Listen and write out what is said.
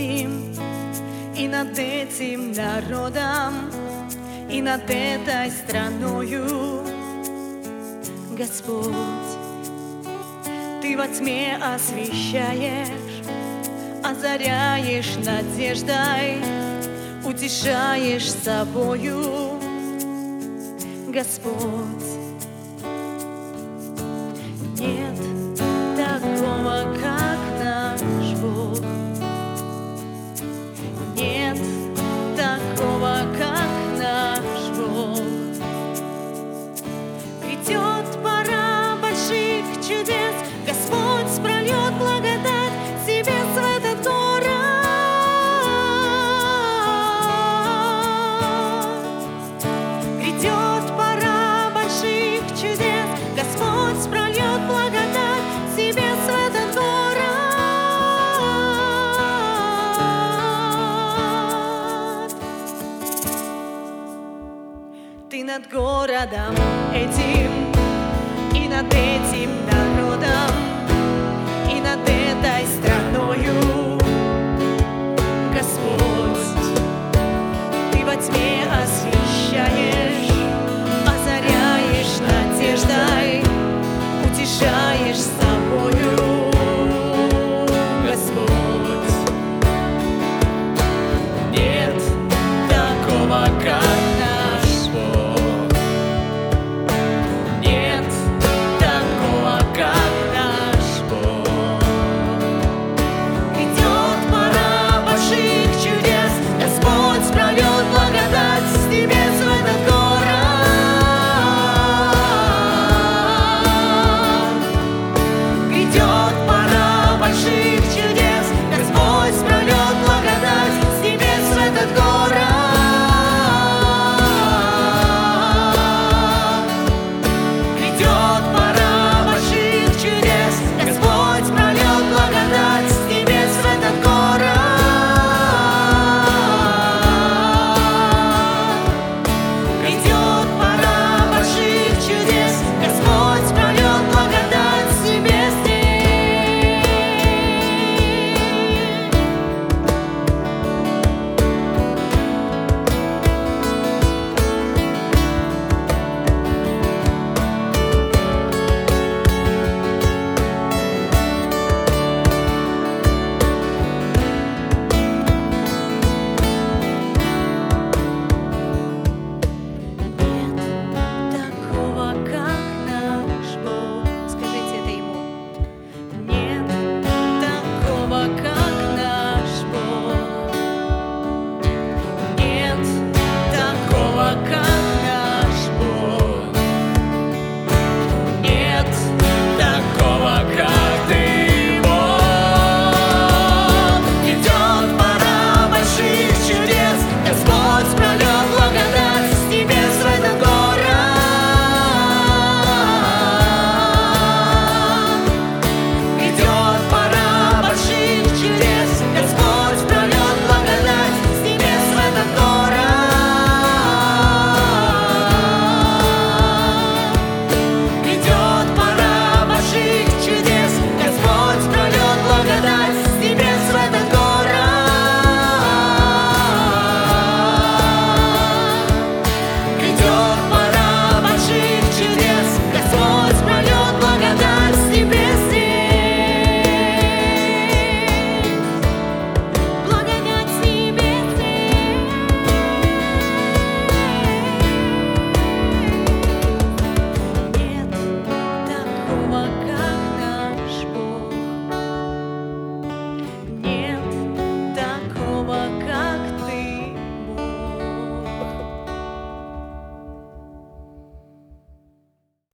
этим И над этим народом И над этой страною. Господь Ты во тьме освещаешь Озаряешь надеждой Утешаешь собою. Господь Нет Ты над городом этим и над этим народом